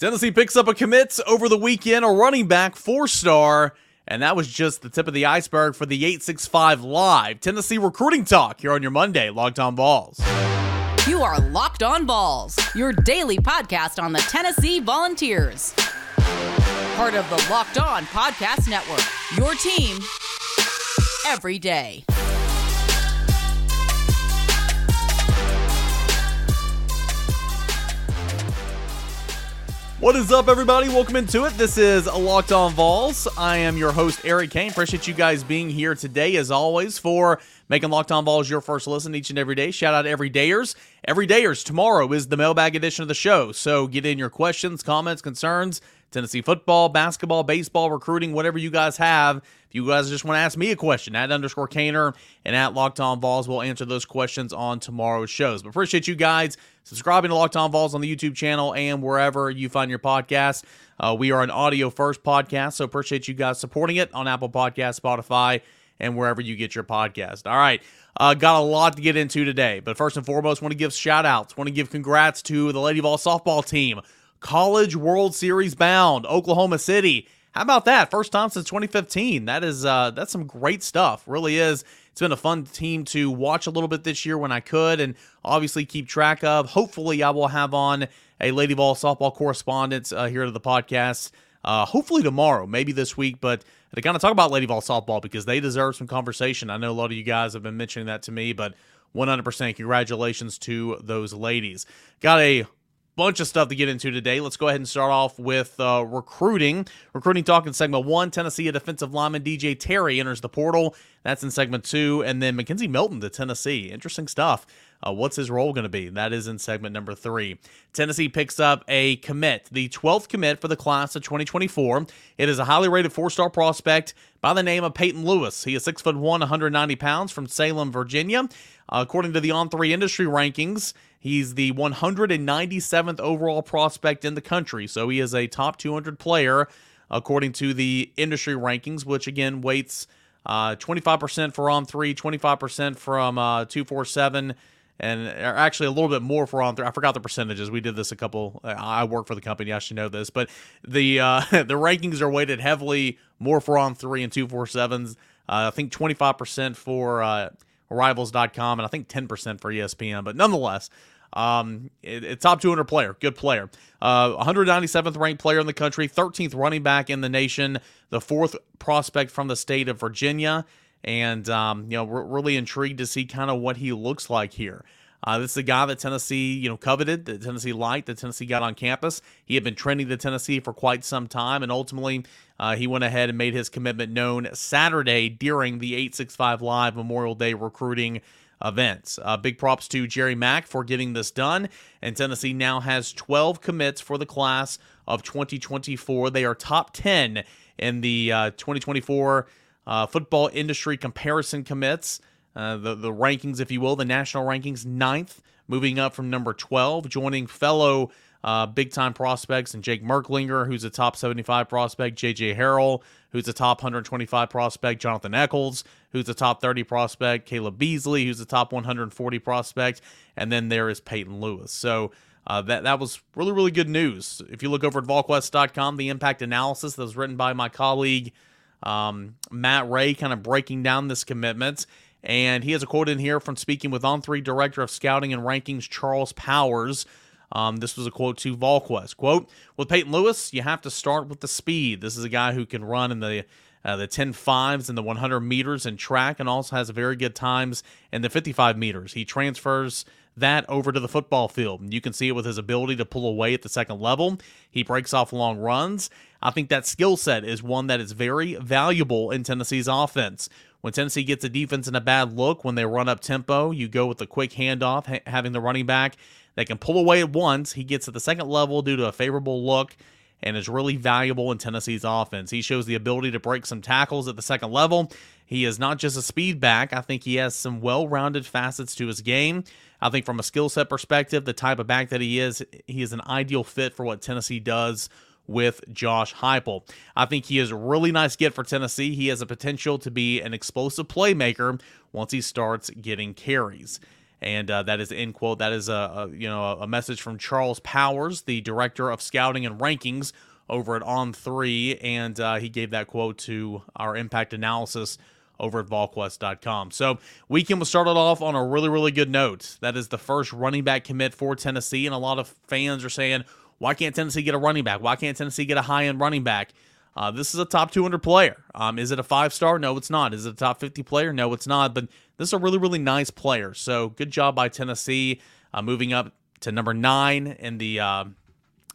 Tennessee picks up a commit over the weekend, a running back, four star, and that was just the tip of the iceberg for the 865 Live Tennessee recruiting talk here on your Monday, Locked On Vols. You are Locked On Vols, your daily podcast on the Tennessee Volunteers. Part of the Locked On Podcast Network, your team every day. What is up, everybody? Welcome into it. This is Locked On Vols. I am your host, Eric Kane. Appreciate you guys being here today, as always, for making Locked On Vols your first listen each and every day. Shout out to Everydayers. Everydayers, tomorrow is the mailbag edition of the show. So get in your questions, comments, concerns, Tennessee football, basketball, baseball, recruiting, whatever you guys have. If you guys just want to ask me a question, at underscore Cainer and at Locked On Vols, we'll answer those questions on tomorrow's shows. But appreciate you guys subscribing to Locked On Vols on the YouTube channel and wherever you find your podcast. Uh, we are an audio first podcast, so appreciate you guys supporting it on Apple Podcast, Spotify, and wherever you get your podcast. All right. Uh, got a lot to get into today, but first and foremost, want to give shout outs, want to give congrats to the Lady Vol softball team. College World Series bound, Oklahoma City. How about that? First time since 2015. That is uh, that's some great stuff. Really is. It's been a fun team to watch a little bit this year when I could, and obviously keep track of. Hopefully, I will have on a Lady Vol softball correspondent uh, here to the podcast. Uh, hopefully tomorrow, maybe this week, but to kind of talk about Lady Vol softball because they deserve some conversation. I know a lot of you guys have been mentioning that to me, but 100% congratulations to those ladies. Got a bunch of stuff to get into today. Let's go ahead and start off with uh, recruiting. Recruiting talk in segment one. Tennessee defensive lineman DJ Terry enters the portal. That's in segment two. And then McKenzie Milton to Tennessee. Interesting stuff. Uh, what's his role going to be? That is in segment number three. Tennessee picks up a commit, the 12th commit for the class of 2024. It is a highly rated four star prospect by the name of Peyton Lewis. He is 6'1, 190 pounds from Salem, Virginia. Uh, according to the On 3 industry rankings, he's the 197th overall prospect in the country. So he is a top 200 player according to the industry rankings, which again weights uh, 25% for On 3, 25% from uh, 247 and actually a little bit more for on three. I forgot the percentages. We did this a couple. I work for the company. I should know this, but the uh, the rankings are weighted heavily more for on three and two four sevens. Uh, I think twenty five percent for uh, Rivals.com and I think ten percent for ESPN. But nonetheless, um, it, it, top 200 player, good player. Uh, 197th ranked player in the country, 13th running back in the nation, the fourth prospect from the state of Virginia and um, you know we're really intrigued to see kind of what he looks like here. Uh, this is a guy that Tennessee, you know, coveted, that Tennessee liked, that Tennessee got on campus. He had been trending to Tennessee for quite some time, and ultimately uh, he went ahead and made his commitment known Saturday during the 865 Live Memorial Day recruiting events. Uh, big props to Jerry Mack for getting this done, and Tennessee now has 12 commits for the class of 2024. They are top 10 in the uh, 2024 uh, football industry comparison commits, uh, the, the rankings, if you will, the national rankings, ninth, moving up from number 12, joining fellow uh, big time prospects and Jake Merklinger, who's a top 75 prospect, JJ Harrell, who's a top 125 prospect, Jonathan Eccles, who's a top 30 prospect, Caleb Beasley, who's a top 140 prospect, and then there is Peyton Lewis. So uh, that that was really really good news. If you look over at VolQuest.com, the impact analysis that was written by my colleague um, Matt Ray kind of breaking down this commitment. And he has a quote in here from speaking with On 3 Director of Scouting and Rankings, Charles Powers. Um, this was a quote to VolQuest. Quote, with Peyton Lewis, you have to start with the speed. This is a guy who can run in the uh, the 10 fives and the 100 meters in track and also has very good times in the 55 meters. He transfers that over to the football field. You can see it with his ability to pull away at the second level. He breaks off long runs. I think that skill set is one that is very valuable in Tennessee's offense. When Tennessee gets a defense in a bad look, when they run up tempo, you go with a quick handoff, ha- having the running back that can pull away at once. He gets at the second level due to a favorable look and is really valuable in Tennessee's offense. He shows the ability to break some tackles at the second level. He is not just a speed back, I think he has some well rounded facets to his game. I think from a skill set perspective, the type of back that he is, he is an ideal fit for what Tennessee does with Josh Heupel. I think he is a really nice get for Tennessee. He has a potential to be an explosive playmaker once he starts getting carries. And uh, that is end quote. That is a, a you know a message from Charles Powers, the director of scouting and rankings over at On Three, and uh, he gave that quote to our impact analysis over at VolQuest.com. So weekend was started off on a really really good note. That is the first running back commit for Tennessee, and a lot of fans are saying, why can't Tennessee get a running back? Why can't Tennessee get a high end running back? Uh, this is a top 200 player. Um, is it a five star? No, it's not. Is it a top 50 player? No, it's not. But this is a really, really nice player. So good job by Tennessee uh, moving up to number nine in the uh,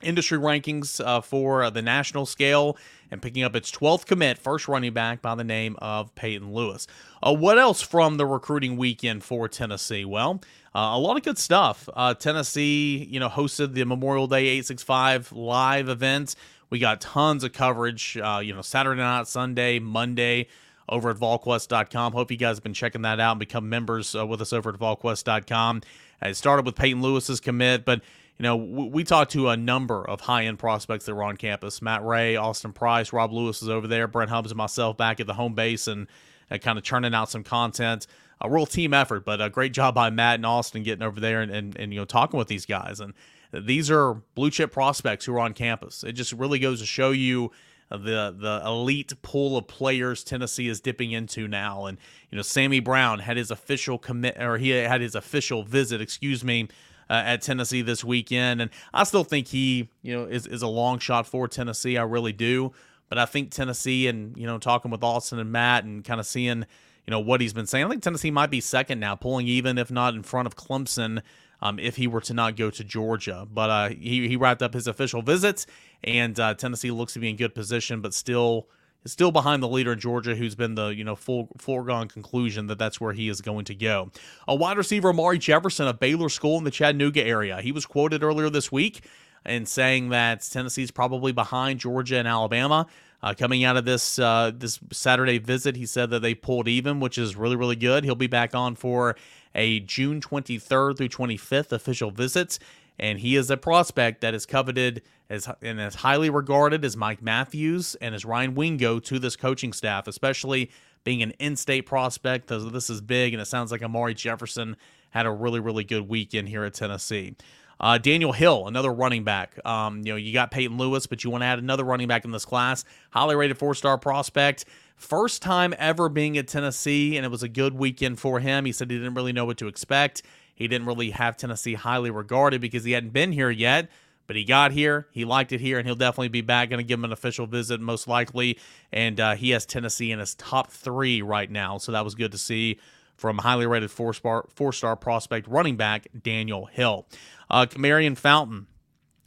industry rankings uh, for the national scale and picking up its 12th commit, first running back by the name of Peyton Lewis. Uh, what else from the recruiting weekend for Tennessee? Well, uh, a lot of good stuff. Uh, Tennessee, you know, hosted the Memorial Day 865 live event. We got tons of coverage, uh, you know, Saturday night, Sunday, Monday over at VolQuest.com. Hope you guys have been checking that out and become members uh, with us over at VolQuest.com. It started with Peyton Lewis's commit, but you know, we, talked to a number of high end prospects that were on campus. Matt Ray, Austin Price, Rob Lewis is over there, Brent Hubbs, and myself back at the home base and, uh, and kind of churning out some content. A real team effort, but a great job by Matt and Austin getting over there and, and, and you know talking with these guys. And these are blue chip prospects who are on campus. It just really goes to show you the the elite pool of players Tennessee is dipping into now. And you know, Sammy Brown had his official commit or he had his official visit, excuse me, uh, at Tennessee this weekend. And I still think he, you know, is, is a long shot for Tennessee. I really do. But I think Tennessee and, you know, talking with Austin and Matt and kind of seeing, you know, what he's been saying, I think Tennessee might be second now, pulling even, if not in front of Clemson. Um, if he were to not go to Georgia. But uh, he, he wrapped up his official visits, and uh, Tennessee looks to be in good position, but still is still behind the leader in Georgia, who's been the you know full foregone conclusion that that's where he is going to go. A wide receiver, Amari Jefferson of Baylor School in the Chattanooga area. He was quoted earlier this week in saying that Tennessee's probably behind Georgia and Alabama. Uh, coming out of this uh, this Saturday visit, he said that they pulled even, which is really really good. He'll be back on for a June 23rd through 25th official visits and he is a prospect that is coveted as and as highly regarded as Mike Matthews and as Ryan Wingo to this coaching staff, especially being an in-state prospect. This is big, and it sounds like Amari Jefferson had a really, really good weekend here at Tennessee. Uh, Daniel Hill, another running back. Um, you know, you got Peyton Lewis, but you want to add another running back in this class. Highly rated four-star prospect. First time ever being at Tennessee, and it was a good weekend for him. He said he didn't really know what to expect. He didn't really have Tennessee highly regarded because he hadn't been here yet. But he got here, he liked it here, and he'll definitely be back. Going to give him an official visit, most likely. And uh, he has Tennessee in his top three right now, so that was good to see from highly rated four star four star prospect running back Daniel Hill. Uh, Camarion Fountain,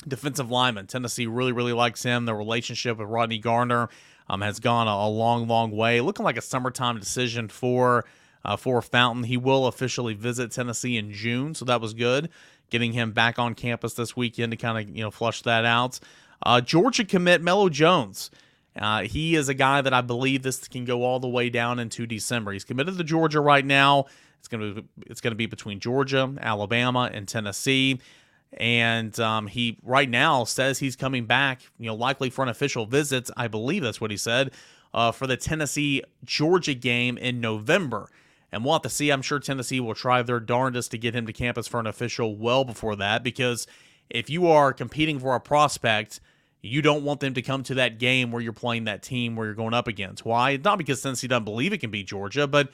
defensive lineman. Tennessee really really likes him. The relationship with Rodney Garner um, has gone a, a long long way. Looking like a summertime decision for uh, for Fountain. He will officially visit Tennessee in June, so that was good. Getting him back on campus this weekend to kind of you know flush that out. Uh, Georgia commit Melo Jones. Uh, he is a guy that I believe this can go all the way down into December. He's committed to Georgia right now. It's gonna be, it's gonna be between Georgia, Alabama, and Tennessee. And um, he right now says he's coming back, you know, likely for an official visit. I believe that's what he said uh, for the Tennessee Georgia game in November and we'll have to see. I'm sure Tennessee will try their darndest to get him to campus for an official well before that because if you are competing for a prospect, you don't want them to come to that game where you're playing that team where you're going up against. Why? Not because Tennessee doesn't believe it can beat Georgia, but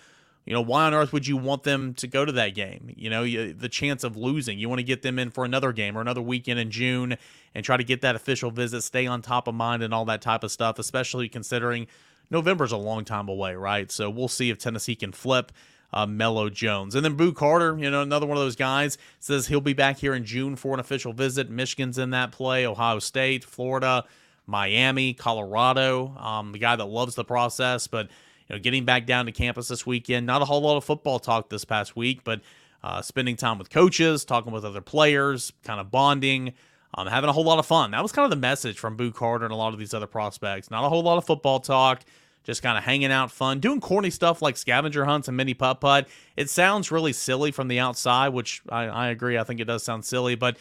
you know why on earth would you want them to go to that game? You know the chance of losing. You want to get them in for another game or another weekend in June and try to get that official visit, stay on top of mind, and all that type of stuff. Especially considering November's a long time away, right? So we'll see if Tennessee can flip uh, Melo Jones. And then Boo Carter, you know, another one of those guys, says he'll be back here in June for an official visit. Michigan's in that play, Ohio State, Florida, Miami, Colorado. Um, the guy that loves the process, but you know, getting back down to campus this weekend. Not a whole lot of football talk this past week, but uh, spending time with coaches, talking with other players, kind of bonding. Um, having a whole lot of fun. That was kind of the message from Boo Carter and a lot of these other prospects. Not a whole lot of football talk, just kind of hanging out fun, doing corny stuff like scavenger hunts and mini putt putt. It sounds really silly from the outside, which I, I agree. I think it does sound silly, but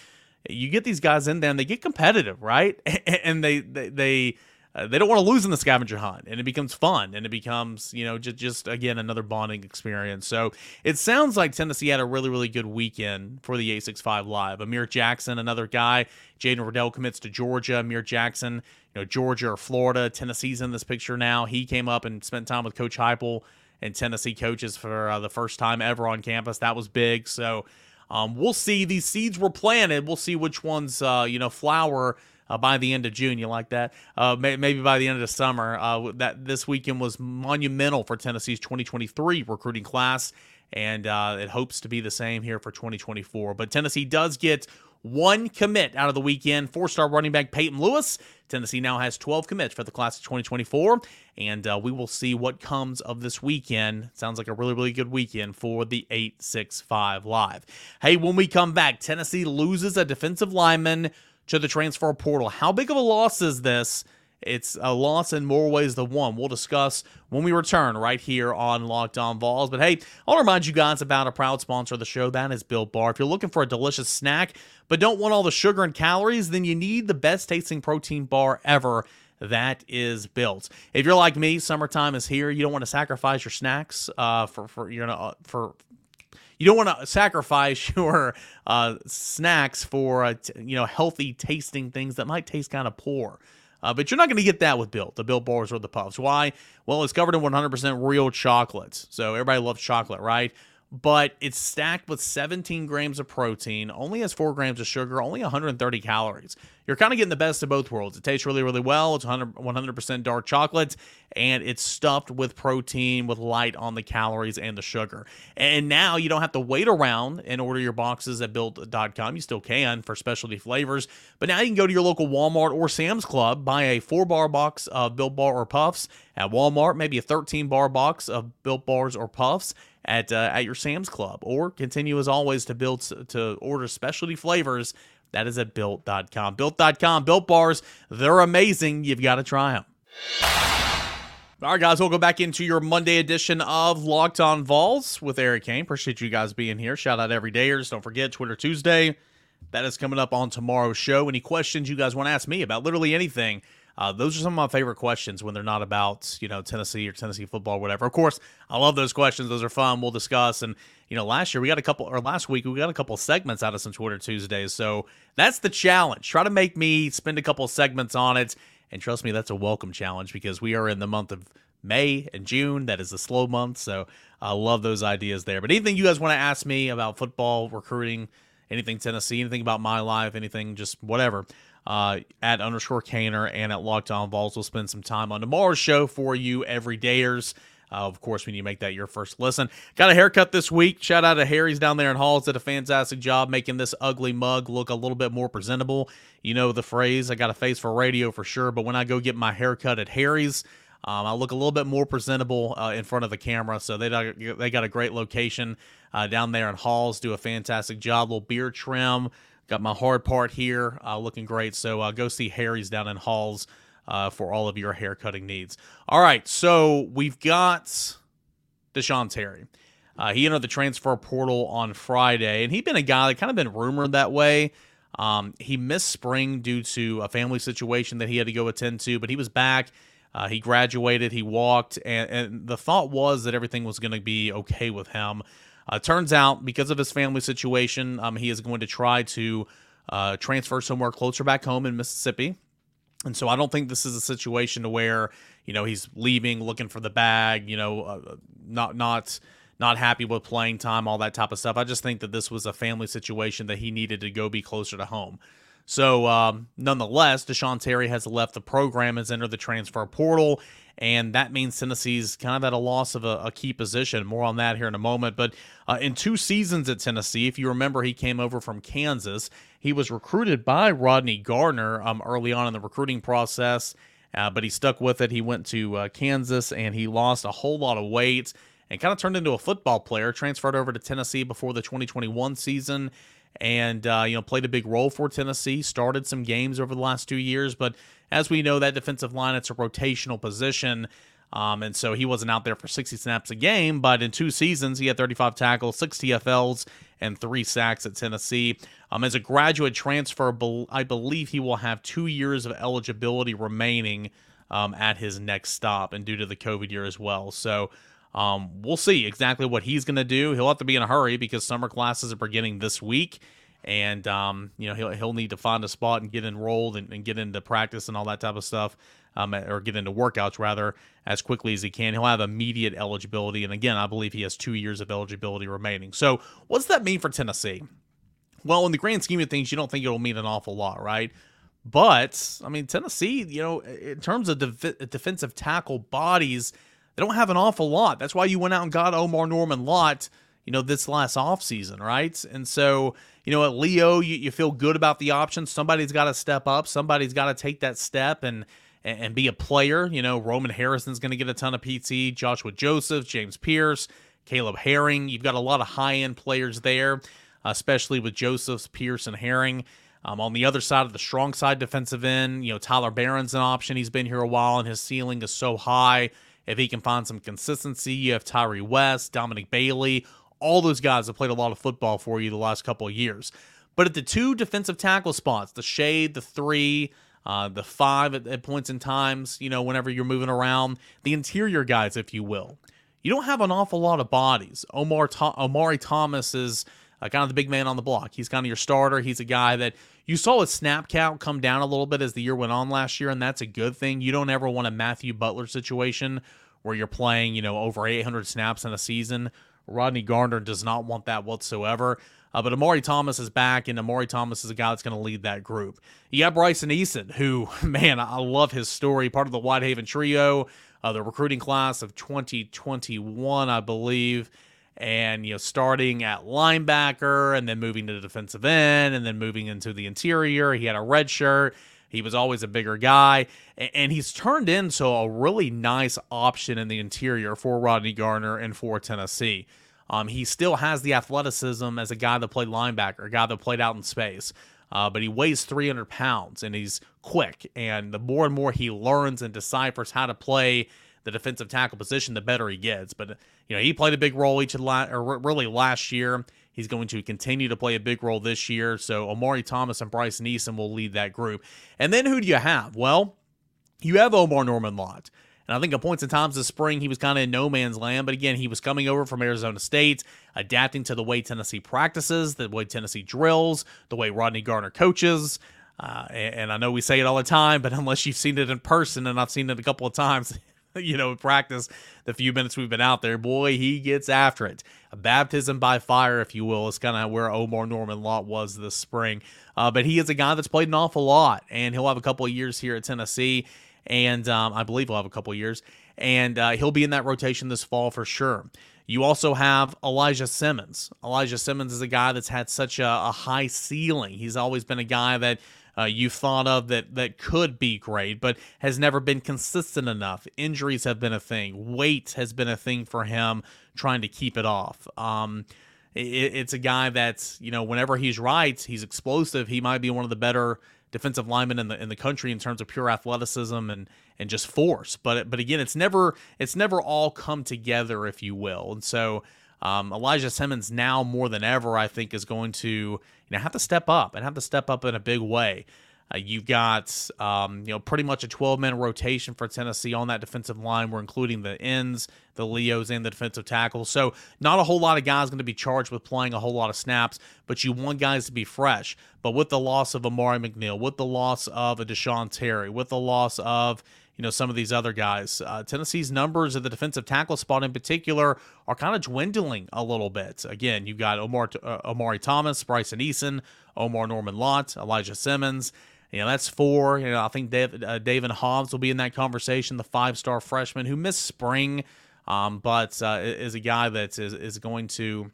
you get these guys in there and they get competitive, right? and they they, they uh, they don't want to lose in the scavenger hunt and it becomes fun and it becomes you know just just again another bonding experience. So it sounds like tennessee had a really really good weekend for the 865 live. Amir jackson another guy. Jaden Reddell commits to georgia. Amir jackson you know georgia or florida. Tennessee's in this picture now. He came up and spent time with coach heupel and tennessee coaches for uh, the first time ever on campus. That was big. So um, we'll see. These seeds were planted. We'll see which ones uh, you know flower uh, by the end of June. You like that? Uh, may, maybe by the end of the summer. Uh, that this weekend was monumental for Tennessee's 2023 recruiting class, and uh, it hopes to be the same here for 2024. But Tennessee does get one commit out of the weekend. Four star running back Peyton Lewis. Tennessee now has 12 commits for the class of 2024, and uh, we will see what comes of this weekend. Sounds like a really, really good weekend for the 865 Live. Hey, when we come back, Tennessee loses a defensive lineman to the transfer portal. How big of a loss is this? It's a loss in more ways than one. We'll discuss when we return right here on Locked On Vols. But hey, I want to remind you guys about a proud sponsor of the show. That is Built Bar. If you're looking for a delicious snack but don't want all the sugar and calories, then you need the best tasting protein bar ever. That is built. If you're like me, summertime is here. You don't want to sacrifice your snacks uh, for for you know uh, for you don't want to sacrifice your uh, snacks for uh, t- you know healthy tasting things that might taste kind of poor. Uh, but you're not going to get that with Built, the Built bars or the Puffs. Why? Well, it's covered in 100% real chocolate. So everybody loves chocolate, right? But it's stacked with 17 grams of protein, only has 4 grams of sugar, only 130 calories. You're kind of getting the best of both worlds. It tastes really, really well. It's 100, 100% dark chocolate, and it's stuffed with protein with light on the calories and the sugar. And now you don't have to wait around and order your boxes at built.com. You still can for specialty flavors, but now you can go to your local Walmart or Sam's Club, buy a four bar box of Built Bar or Puffs at Walmart, maybe a 13 bar box of Built Bars or Puffs at uh, at your Sam's Club, or continue as always to build to order specialty flavors. That is at built.com. Built.com, built bars, they're amazing. You've got to try them. All right, guys, we'll go back into your Monday edition of Locked On Vols with Eric Kane. Appreciate you guys being here. Shout out every dayers. Don't forget Twitter Tuesday. That is coming up on tomorrow's show. Any questions you guys want to ask me about literally anything? Uh, those are some of my favorite questions when they're not about you know Tennessee or Tennessee football, or whatever. Of course, I love those questions; those are fun. We'll discuss. And you know, last year we got a couple, or last week we got a couple segments out of some Twitter Tuesdays. So that's the challenge. Try to make me spend a couple segments on it, and trust me, that's a welcome challenge because we are in the month of May and June. That is a slow month, so I love those ideas there. But anything you guys want to ask me about football, recruiting, anything Tennessee, anything about my life, anything, just whatever uh, at underscore Cainer and at Locked On Vols. We'll spend some time on tomorrow's show for you every dayers. Uh, of course, when you make that your first listen. Got a haircut this week. Shout out to Harry's down there in Halls. Did a fantastic job making this ugly mug look a little bit more presentable. You know the phrase, I got a face for radio for sure, but when I go get my haircut at Harry's, um, I look a little bit more presentable uh, in front of the camera. So they they got a great location uh, down there in Halls. Do a fantastic job. Little beard trim, Got my hard part here, uh, looking great. So uh, go see Harry's down in Halls uh, for all of your hair cutting needs. All right, so we've got Da'Jon Terry. Uh, he entered the transfer portal on Friday, and he'd been a guy that kind of been rumored that way. Um, he missed spring due to a family situation that he had to go attend to, but he was back. Uh, he graduated, he walked, and, and the thought was that everything was going to be okay with him. Uh, turns out, because of his family situation, um, he is going to try to uh, transfer somewhere closer back home in Mississippi. And so I don't think this is a situation to where you know he's leaving, looking for the bag, you know, uh, not not not happy with playing time, all that type of stuff. I just think that this was a family situation that he needed to go be closer to home. So, um, nonetheless, Da'Jon Terry has left the program, has entered the transfer portal, and that means Tennessee's kind of at a loss of a, a key position. More on that here in a moment. But uh, in two seasons at Tennessee, if you remember, he came over from Kansas. He was recruited by Rodney Garner um, early on in the recruiting process, uh, but he stuck with it. He went to uh, Kansas and he lost a whole lot of weight and kind of turned into a football player. Transferred over to Tennessee before the 2021 season and uh, you know played a big role for Tennessee. Started some games over the last two years, but as we know, that defensive line it's a rotational position. Um, and so he wasn't out there for 60 snaps a game, but in two seasons, he had 35 tackles, six TFLs, and three sacks at Tennessee. Um, as a graduate transfer, I believe he will have two years of eligibility remaining um, at his next stop, and due to the COVID year as well. So um, we'll see exactly what he's going to do. He'll have to be in a hurry because summer classes are beginning this week, and um, you know he'll he'll need to find a spot and get enrolled and, and get into practice and all that type of stuff, um, or get into workouts rather as quickly as he can. He'll have immediate eligibility, and again, I believe he has two years of eligibility remaining. So, what's that mean for Tennessee? Well, in the grand scheme of things, you don't think it'll mean an awful lot, right? But I mean, Tennessee, you know, in terms of def- defensive tackle bodies they don't have an awful lot. That's why you went out and got Omarr Norman-Lott, you know, this last offseason, right? And so, you know, at Leo, you, you feel good about the options. Somebody's got to step up. Somebody's got to take that step and and be a player. You know, Roman Harrison's going to get a ton of PT. Joshua Joseph, James Pearce, Caleb Herring. You've got a lot of high end players there, especially with Josephs, Pearce, and Herring. Um, on the other side of the strong side defensive end, you know, Tyler Baron's an option. He's been here a while and his ceiling is so high. If he can find some consistency, you have Tyree West, Dominic Bailey, all those guys have played a lot of football for you the last couple of years. But at the two defensive tackle spots, the shade, the three, uh, the five at, at, points in times, you know, whenever you're moving around, the interior guys, if you will, you don't have an awful lot of bodies. Omar Omari Thomas is uh, kind of the big man on the block. He's kind of your starter. He's a guy that you saw his snap count come down a little bit as the year went on last year, and that's a good thing. You don't ever want a Matthew Butler situation where you're playing, you know, over 800 snaps in a season. Rodney Garner does not want that whatsoever. Uh, but Omari Thomas is back, and Omari Thomas is a guy that's going to lead that group. You got Bryson Eason, who, man, I love his story. Part of the Whitehaven trio, uh, the recruiting class of 2021, I believe and you know starting at linebacker and then moving to the defensive end and then moving into the interior. He had a red shirt. He was always a bigger guy. And he's turned into a really nice option in the interior for rodney garner and for tennessee. Um, he still has the athleticism as a guy that played linebacker a guy that played out in space uh, but he weighs 300 pounds and he's quick. And the more and more he learns and deciphers how to play the defensive tackle position, the better he gets. But you know, he played a big role each of la- or really last year. He's going to continue to play a big role this year. So Omari Thomas and Bryson Eason will lead that group. And then who do you have? Well, you have Omarr Norman-Lott. And I think at points in times this spring, he was kind of in no man's land. But again, he was coming over from Arizona State, adapting to the way Tennessee practices, the way Tennessee drills, the way Rodney Garner coaches. Uh, and, and I know we say it all the time, but unless you've seen it in person, and I've seen it a couple of times, you know, practice the few minutes we've been out there. Boy, he gets after it. A baptism by fire, if you will, is kind of where Omarr Norman-Lott was this spring. Uh, but he is a guy that's played an awful lot, and he'll have a couple of years here at Tennessee, and um, I believe he'll have a couple of years, and uh, he'll be in that rotation this fall for sure. You also have Elijah Simmons. Elijah Simmons is a guy that's had such a, a high ceiling. He's always been a guy that uh, you thought of that that could be great, but has never been consistent enough. Injuries have been a thing. Weight has been a thing for him, trying to keep it off. Um, it, it's a guy that's you know whenever he's right, he's explosive. He might be one of the better defensive linemen in the in the country in terms of pure athleticism and and just force. But but again, it's never it's never all come together, if you will. And so um, Elijah Simmons now more than ever, I think, is going to have to step up and have to step up in a big way. Uh, you've got um, you know pretty much a 12 man rotation for Tennessee on that defensive line. We're including the ends, the Leos, and the defensive tackles. So not a whole lot of guys going to be charged with playing a whole lot of snaps, but you want guys to be fresh. But with the loss of Amari McNeil, with the loss of a Da'Jon Terry, with the loss of you know some of these other guys. Uh, Tennessee's numbers at the defensive tackle spot in particular are kind of dwindling a little bit. Again, you've got Omar uh, Omari Thomas, Bryson Eason, Omarr Norman-Lott, Elijah Simmons. You know that's four. You know I think Daevin, uh, Daevin Hobbs will be in that conversation, the five-star freshman who missed spring, um, but uh, is a guy that is is going to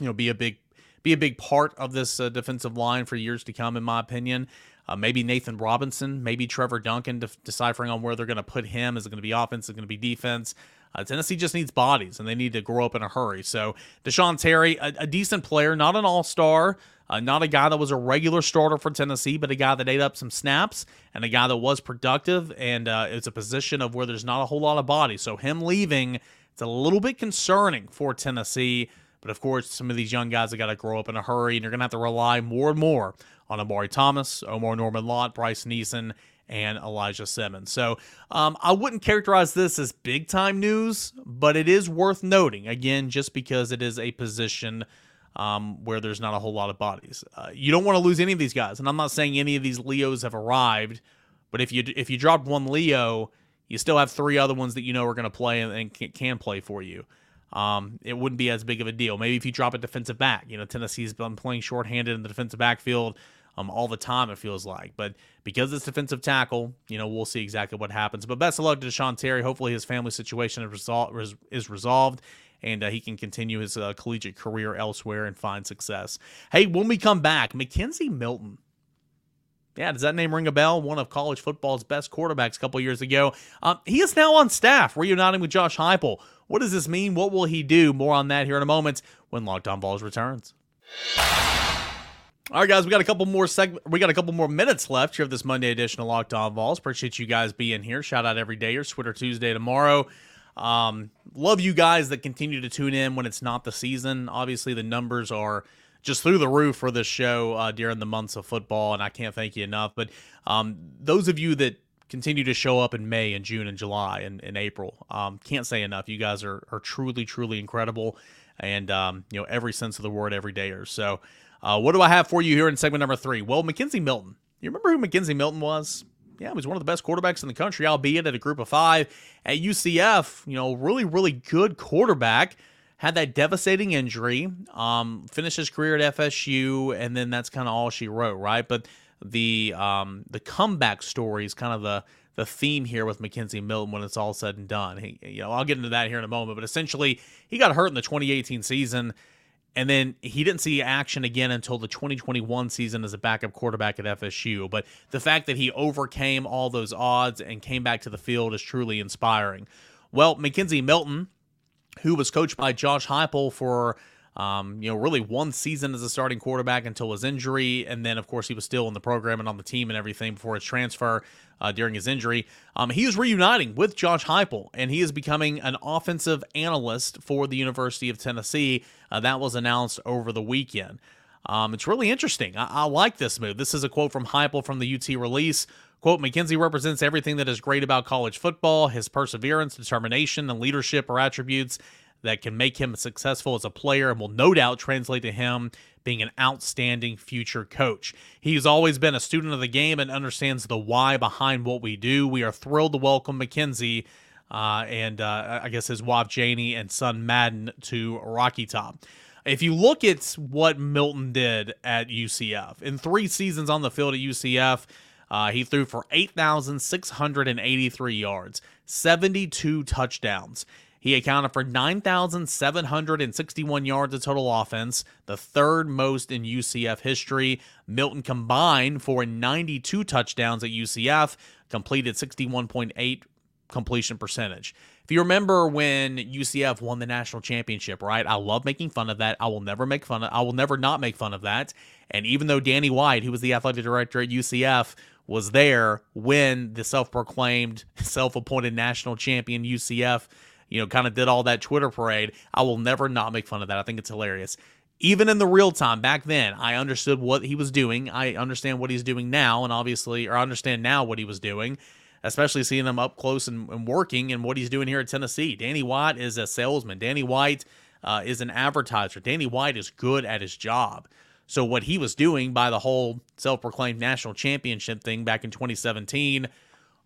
you know be a big be a big part of this uh, defensive line for years to come, in my opinion. Uh, maybe Nathan Robinson, maybe Trevor Duncan, de- deciphering on where they're going to put him. Is it going to be offense? Is it going to be defense? Uh, Tennessee just needs bodies, and they need to grow up in a hurry. So Da'Jon Terry, a, a decent player, not an all-star, uh, not a guy that was a regular starter for Tennessee, but a guy that ate up some snaps and a guy that was productive. And uh, it's a position of where there's not a whole lot of bodies. So him leaving, it's a little bit concerning for Tennessee But of course, some of these young guys have got to grow up in a hurry, and you're going to have to rely more and more on Omari Thomas, Omarr Norman-Lott, Bryson Eason, and Elijah Simmons. So um, I wouldn't characterize this as big time news, but it is worth noting, again, just because it is a position um, where there's not a whole lot of bodies. Uh, you don't want to lose any of these guys, and I'm not saying any of these Leos have arrived, but if you if you dropped one Leo, you still have three other ones that you know are going to play and, and, can play for you. Um, it wouldn't be as big of a deal. Maybe if you drop a defensive back, you know, Tennessee's been playing shorthanded in the defensive backfield um, all the time, it feels like. But because it's defensive tackle, you know, we'll see exactly what happens. But best of luck to Da'Jon Terry. Hopefully his family situation is, resol- is resolved and uh, he can continue his uh, collegiate career elsewhere and find success. Hey, when we come back, McKenzie Milton. Yeah, does that name ring a bell? One of college football's best quarterbacks a couple years ago. Um, he is now on staff, reuniting with Josh Heupel. What does this mean? What will he do? More on that here in a moment when Locked On Vols returns. All right, guys, we got a couple more seg- we got a couple more minutes left here of this Monday edition of Locked On Vols. Appreciate you guys being here. Shout out every day or Twitter Tuesday tomorrow. Um, love you guys that continue to tune in when it's not the season. Obviously, the numbers are just through the roof for this show uh, during the months of football, and I can't thank you enough. But um, those of you that continue to show up in May and June and July and, and April, um, can't say enough. You guys are, are truly, truly incredible, and um, you know every sense of the word, every day or so. Uh, what do I have for you here in segment number three? Well, McKenzie Milton. You remember who McKenzie Milton was? Yeah, he was one of the best quarterbacks in the country, albeit at a group of five. At UCF, you know, really, really good quarterback. Had that devastating injury, um, finished his career at FSU, and then that's kind of all she wrote, right? But the um, the comeback story is kind of the the theme here with McKenzie Milton when it's all said and done. He, you know, I'll get into that here in a moment, but essentially he got hurt in the 2018 season and then he didn't see action again until the 2021 season as a backup quarterback at FSU. But the fact that he overcame all those odds and came back to the field is truly inspiring. Well, McKenzie Milton, who was coached by Josh Heupel for um, you know, really one season as a starting quarterback until his injury, and then of course he was still in the program and on the team and everything before his transfer uh, during his injury. Um, he is reuniting with Josh Heupel, and he is becoming an offensive analyst for the University of Tennessee. Uh, that was announced over the weekend. Um, it's really interesting. I-, I like this move. This is a quote from Heupel from the UT release. Quote, McKenzie represents everything that is great about college football. His perseverance, determination, and leadership are attributes that can make him successful as a player and will no doubt translate to him being an outstanding future coach. He's always been a student of the game and understands the why behind what we do. We are thrilled to welcome McKenzie uh, and uh, I guess his wife Janie and son Madden to Rocky Top. If you look at what Milton did at UCF in three seasons on the field at UCF, uh, he threw for 8,683 yards, 72 touchdowns. He accounted for 9,761 yards of total offense, the third most in UCF history. Milton combined for 92 touchdowns at UCF, completed 61.8 completion percentage. If you remember when UCF won the national championship, right? I love making fun of that. I will never make fun of I will never not make fun of that. And even though Danny White, who was the athletic director at UCF, was there when the self-proclaimed self-appointed national champion UCF you know, kind of did all that Twitter parade. I will never not make fun of that. I think it's hilarious. Even in the real time back then, I understood what he was doing. I understand what he's doing now, and obviously, or I understand now what he was doing, especially seeing him up close and, and working and what he's doing here at Tennessee. Danny White is a salesman. Danny White uh, is an advertiser. Danny White is good at his job. So what he was doing by the whole self-proclaimed national championship thing back in 2017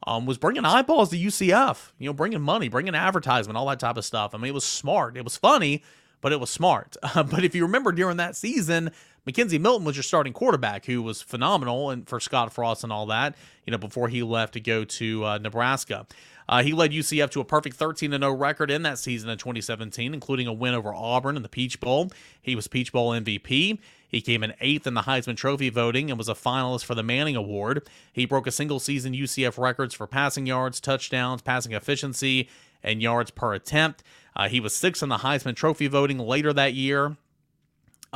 um, was bringing eyeballs to UCF, you know, bringing money, bringing advertisement, all that type of stuff. I mean, it was smart. It was funny, but it was smart. Uh, but if you remember during that season, McKenzie Milton was your starting quarterback, who was phenomenal and for Scott Frost and all that. You know, before he left to go to uh, Nebraska, uh, he led UCF to a perfect 13 0 record in that season in 2017, including a win over Auburn in the Peach Bowl. He was Peach Bowl MVP. He came in eighth in the Heisman Trophy voting and was a finalist for the Manning Award. He broke a single season UCF records for passing yards, touchdowns, passing efficiency, and yards per attempt. Uh, he was sixth in the Heisman Trophy voting later that year.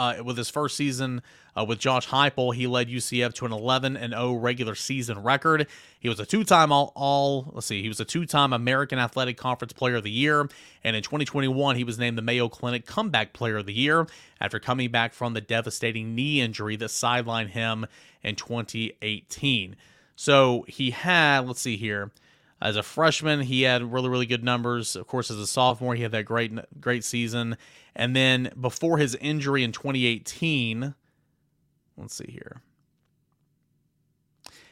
Uh, with his first season uh, with Josh Heupel, he led UCF to an 11 and 0 regular season record. He was a two-time all, all let's see, he was a two-time American Athletic Conference Player of the Year, and in 2021 he was named the Mayo Clinic Comeback Player of the Year after coming back from the devastating knee injury that sidelined him in 2018. So he had, let's see here. As a freshman, he had really, really good numbers. Of course, as a sophomore, he had that great, great season. And then before his injury in 2018, let's see here.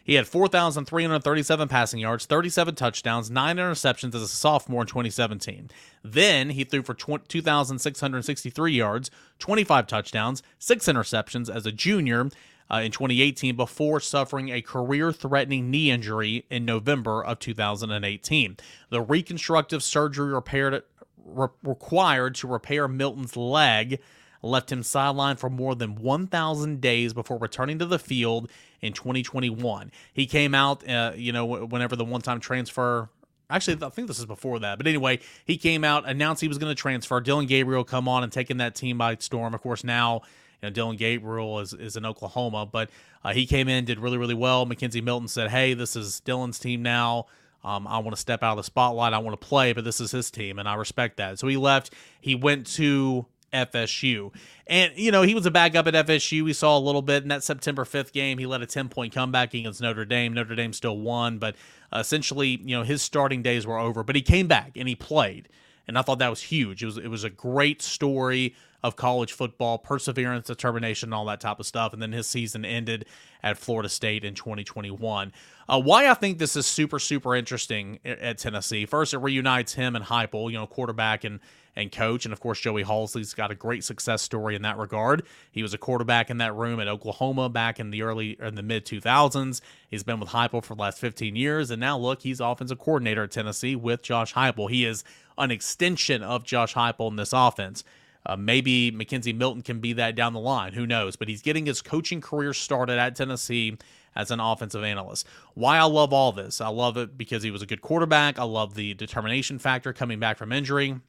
He had 4,337 passing yards, 37 touchdowns, 9 interceptions as a sophomore in 2017. Then he threw for 2,663 yards, 25 touchdowns, 6 interceptions as a junior uh, in 2018 before suffering a career threatening knee injury in November of 2018. The reconstructive surgery repaired, re- required to repair Milton's leg left him sidelined for more than 1,000 days before returning to the field in 2021. He came out, uh, you know, whenever the one time transfer. Actually, I think this is before that. But anyway, he came out, announced he was going to transfer. Dillon Gabriel come on and taking that team by storm. Of course, now you know, Dillon Gabriel is, is in Oklahoma, but uh, he came in, did really, really well. McKenzie Milton said, Hey, this is Dillon's team now. Um, I want to step out of the spotlight. I want to play, but this is his team, and I respect that. So he left. He went to FSU. And, you know, he was a backup at FSU. We saw a little bit in that September 5th game. He led a 10 point comeback against Notre Dame. Notre Dame still won, but uh, essentially, you know, his starting days were over. But he came back and he played. And I thought that was huge. It was, it was a great story of college football, perseverance, determination, all that type of stuff. And then his season ended at Florida State in 2021. Uh, why I think this is super, super interesting at Tennessee. First, it reunites him and Heupel, you know, quarterback and and coach. And of course, Joey Halzle's got a great success story in that regard. He was a quarterback in that room at Oklahoma back in the early in the mid 2000s. He's been with Heupel for the last 15 years, and now look, he's offensive coordinator at Tennessee with Josh Heupel. He is an extension of Josh Heupel in this offense. Uh, maybe McKenzie Milton can be that down the line. Who knows? But he's getting his coaching career started at Tennessee as an offensive analyst. Why I love all this? I love it because he was a good quarterback. I love the determination factor coming back from injury.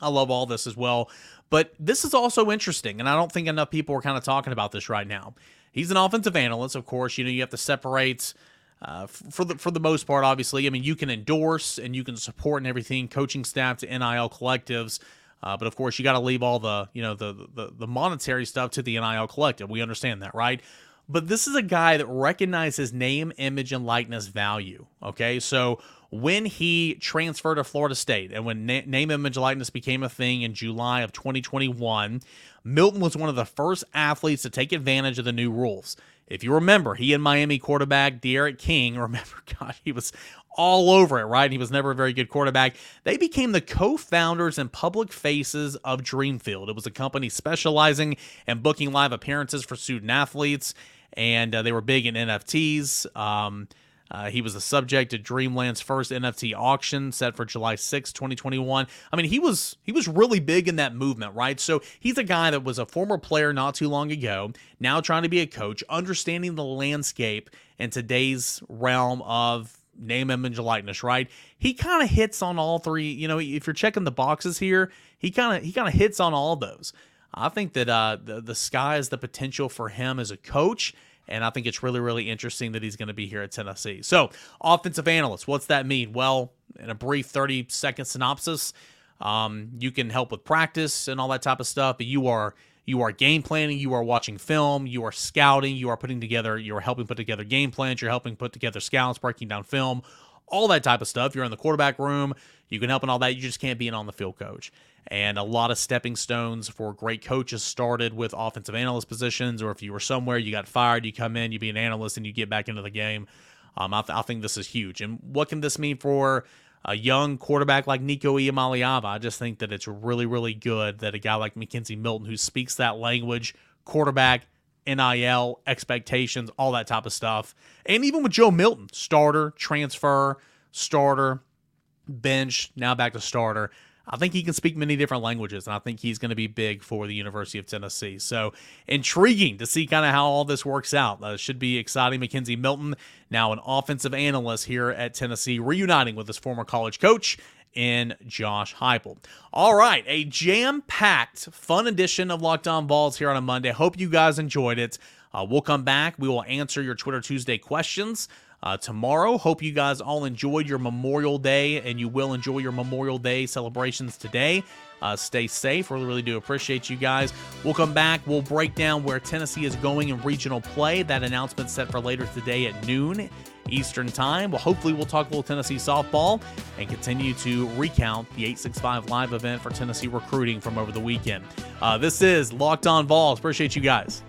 I love all this as well. But this is also interesting, and I don't think enough people are kind of talking about this right now. He's an offensive analyst, of course. You know, you have to separate. Uh, for the for the most part, obviously, I mean, you can endorse and you can support and everything, coaching staff to NIL collectives. Uh, but of course, you got to leave all the you know the, the the monetary stuff to the NIL collective. We understand that, right? But this is a guy that recognizes name, image, and likeness value. Okay, so when he transferred to Florida State and when na- name, image, likeness became a thing in July of 2021, Milton was one of the first athletes to take advantage of the new rules. If you remember, he and Miami quarterback D'Eriq King, remember, God, he was all over it, right? He was never a very good quarterback. They became the co founders and public faces of Dreamfield. It was a company specializing in booking live appearances for student athletes, and uh, they were big in NFTs. Um, uh, he was the subject of Dreamland's first NFT auction set for July 6, 2021. I mean, he was he was really big in that movement, right? So he's a guy that was a former player not too long ago, now trying to be a coach, understanding the landscape in today's realm of name, image, likeness, right? He kind of hits on all three. You know, if you're checking the boxes here, he kind of he kind of hits on all those. I think that uh, the the sky is the potential for him as a coach and I think it's really, really interesting that he's going to be here at Tennessee. So, offensive analyst, what's that mean? Well, in a brief 30 second synopsis, um, you can help with practice and all that type of stuff, but you are you are game planning, you are watching film, you are scouting, you are putting together, you are helping put together game plans, you're helping put together scouts, breaking down film, all that type of stuff. You're in the quarterback room, you can help in all that. You just can't be an on the field coach. And a lot of stepping stones for great coaches started with offensive analyst positions, or if you were somewhere, you got fired, you come in, you be an analyst, and you get back into the game. Um, I, th- I think this is huge. And what can this mean for a young quarterback like Nico Iamaleava? I just think that it's really, really good that a guy like McKenzie Milton, who speaks that language, quarterback, NIL, expectations, all that type of stuff. And even with Joe Milton, starter, transfer, starter, bench, now back to starter. I think he can speak many different languages, and I think he's going to be big for the University of Tennessee. So intriguing to see kind of how all this works out. Uh, should be exciting. McKenzie Milton, now an offensive analyst here at Tennessee, reuniting with his former college coach in Josh Heupel. All right, a jam-packed, fun edition of Locked On Vols here on a Monday. Hope you guys enjoyed it. Uh, we'll come back. We will answer your Twitter Tuesday questions uh, tomorrow. Hope you guys all enjoyed your Memorial Day and you will enjoy your Memorial Day celebrations today. Uh, stay safe. Really, really do appreciate you guys. We'll come back. We'll break down where Tennessee is going in regional play. That announcement set for later today at noon Eastern Time. Well, hopefully, we'll talk a little Tennessee softball and continue to recount the 865 live event for Tennessee recruiting from over the weekend. Uh, this is Locked On Vols. Appreciate you guys.